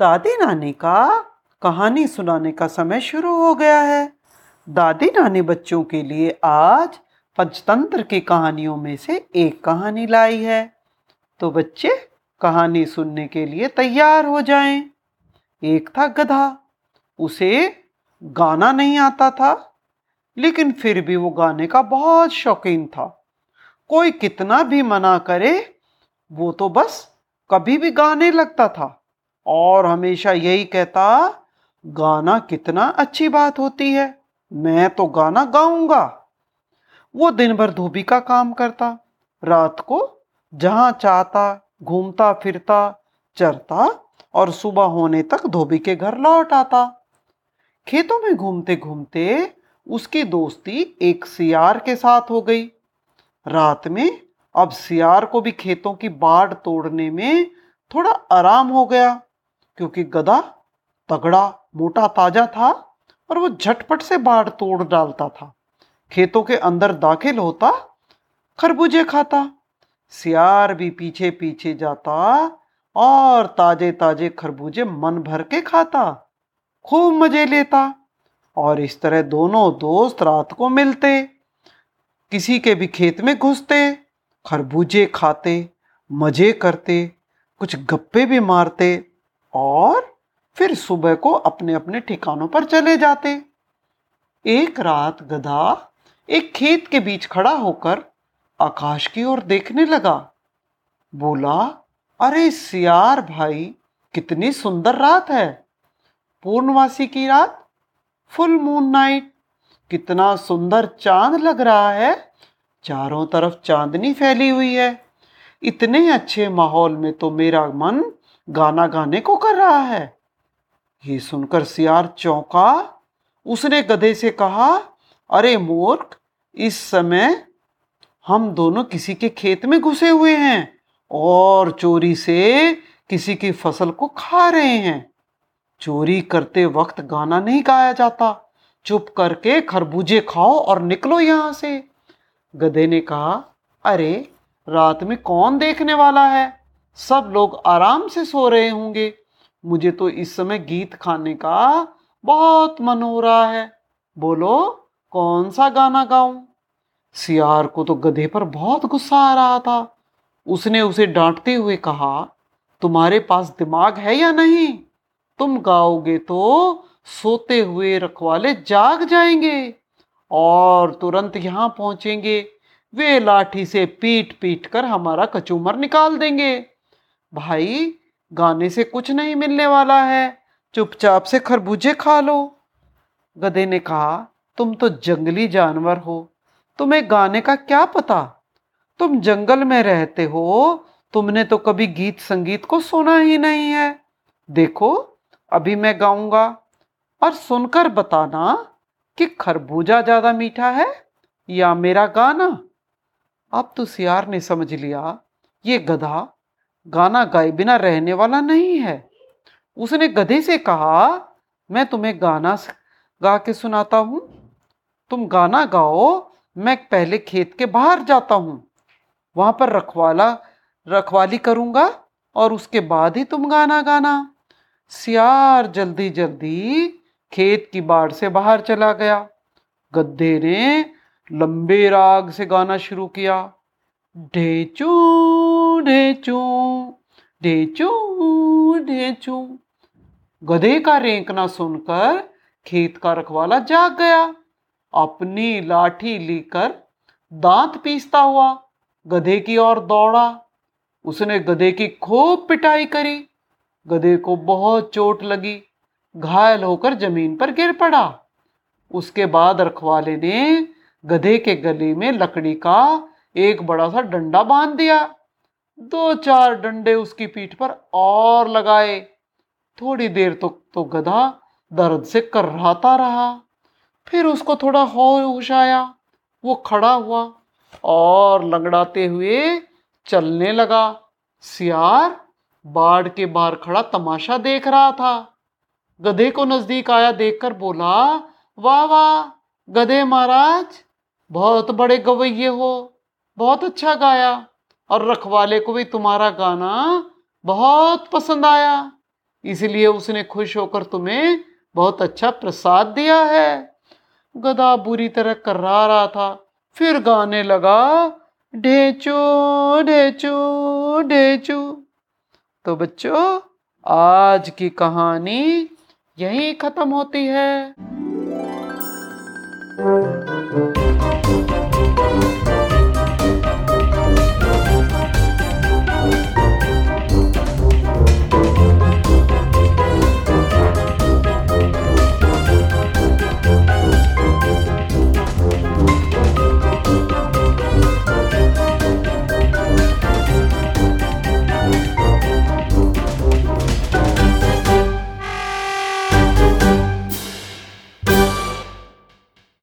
दादी नानी का कहानी सुनाने का समय शुरू हो गया है। दादी नानी बच्चों के लिए आज पंचतंत्र की कहानियों में से एक कहानी लाई है। तो बच्चे, कहानी सुनने के लिए तैयार हो जाएँ। एक था गधा, उसे गाना नहीं आता था, लेकिन फिर भी वो गाने का बहुत शौकीन था। कोई कितना भी मना करे, वो तो बस कभी भी गाने लगता था। और हमेशा यही कहता, गाना कितना अच्छी बात होती है, मैं तो गाना गाऊँगा। वो दिन भर धोबी का काम करता, रात को जहाँ चाहता, घूमता, फिरता, चरता और सुबह होने तक धोबी के घर लौट आता। खेतों में घूमते घूमते उसकी दोस्ती एक सियार के साथ हो गई। रात में अब सियार को भी खेतों की बाढ़ तोड़ने में थोड़ा आराम हो गया। क्योंकि गदा तगड़ा, मोटा, ताज़ा था और वो झटपट से बाढ़ तोड़ डालता था। खेतों के अंदर दाखिल होता, खरबूजे खाता, सियार भी पीछे पीछे जाता और ताजे ताजे खरबूजे मन भर के खाता, खूब मज़े लेता और इस तरह दोनों दोस्त रात को मिलते, किसी के भी खेत में घुसते, खरबूजे खाते, मज़े करते, कुछ गप्पे भी मारते और फिर सुबह को अपने अपने ठिकानों पर चले जाते। एक रात गधा एक खेत के बीच खड़ा होकर आकाश की ओर देखने लगा। बोला, अरे सियार भाई, कितनी सुंदर रात है। पूर्णवासी की रात, फुल मून नाइट। कितना सुंदर चाँद लग रहा है। चारों तरफ़ चांदनी फैली हुई है। इतने अच्छे माहौल में तो मेरा मन गाना गाने को कर रहा है। ये सुनकर सियार चौंका। उसने गधे से कहा, अरे मूर्ख, इस समय हम दोनों किसी के खेत में घुसे हुए हैं और चोरी से किसी की फ़सल को खा रहे हैं। चोरी करते वक्त गाना नहीं गाया जाता। चुप करके खरबूजे खाओ और निकलो यहाँ से। गधे ने कहा, अरे, रात में कौन देखने वाला है? सब लोग आराम से सो रहे होंगे। मुझे तो इस समय गीत खाने का बहुत मन हो रहा है। बोलो, कौन सा गाना गाऊं? सियार को तो गधे पर बहुत गुस्सा आ रहा था। उसने उसे डांटते हुए कहा, तुम्हारे पास दिमाग है या नहीं? तुम गाओगे तो सोते हुए रखवाले जाग जाएँगे और तुरंत यहाँ पहुँचेंगे। वे लाठी से पीट पीट कर हमारा कचूमर निकाल देंगे। भाई, गाने से कुछ नहीं मिलने वाला है। चुपचाप से खरबूजे खा लो। गधे ने कहा, तुम तो जंगली जानवर हो। तुम्हें गाने का क्या पता? तुम जंगल में रहते हो, तुमने तो कभी गीत संगीत को सुना ही नहीं है। देखो, अभी मैं गाऊँगा। और सुनकर बताना कि खरबूजा ज़्यादा मीठा है या मेरा गाना? अब तो सियार ने समझ लिया, ये गधा गाना गाए बिना रहने वाला नहीं है। उसने गधे से कहा, मैं तुम्हें गाना गा के सुनाता हूँ। तुम गाना गाओ, मैं पहले खेत के बाहर जाता हूँ। वहाँ पर रखवाला, रखवाली करूँगा और उसके बाद ही तुम गाना गाना। सियार जल्दी जल्दी खेत की बाढ़ से बाहर चला गया। गद्दे ने लंबे राग से गाना शुरू किया। ढेचू ढेचू ढेचू ढेचू गधे का रेंकना सुनकर खेत का रखवाला जाग गया। अपनी लाठी लेकर दांत पीसता हुआ गधे की ओर दौड़ा। उसने गधे की खूब पिटाई करी। गधे को बहुत चोट लगी। घायल होकर ज़मीन पर गिर पड़ा। उसके बाद रखवाले ने गधे के गले में लकड़ी का एक बड़ा सा डंडा बाँध दिया। दो चार डंडे उसकी पीठ पर और लगाए। थोड़ी देर तो, तो गधा दर्द से कर्राता रहा। फिर उसको थोड़ा होश आया। वो खड़ा हुआ और लंगड़ाते हुए चलने लगा। सियार बाढ़ के बाहर खड़ा तमाशा देख रहा था। गधे को नज़दीक आया देखकर बोला वाह वाह गधे महाराज बहुत बड़े गवैये हो बहुत अच्छा गाया। और रखवाले को भी तुम्हारा गाना बहुत पसंद आया। इसलिए उसने खुश होकर तुम्हें बहुत अच्छा प्रसाद दिया है। गधा बुरी तरह कर्रा रहा था। फिर गाने लगा, ढेचू ढेचू ढेचू। तो बच्चों, आज की कहानी यहीं खत्म होती है।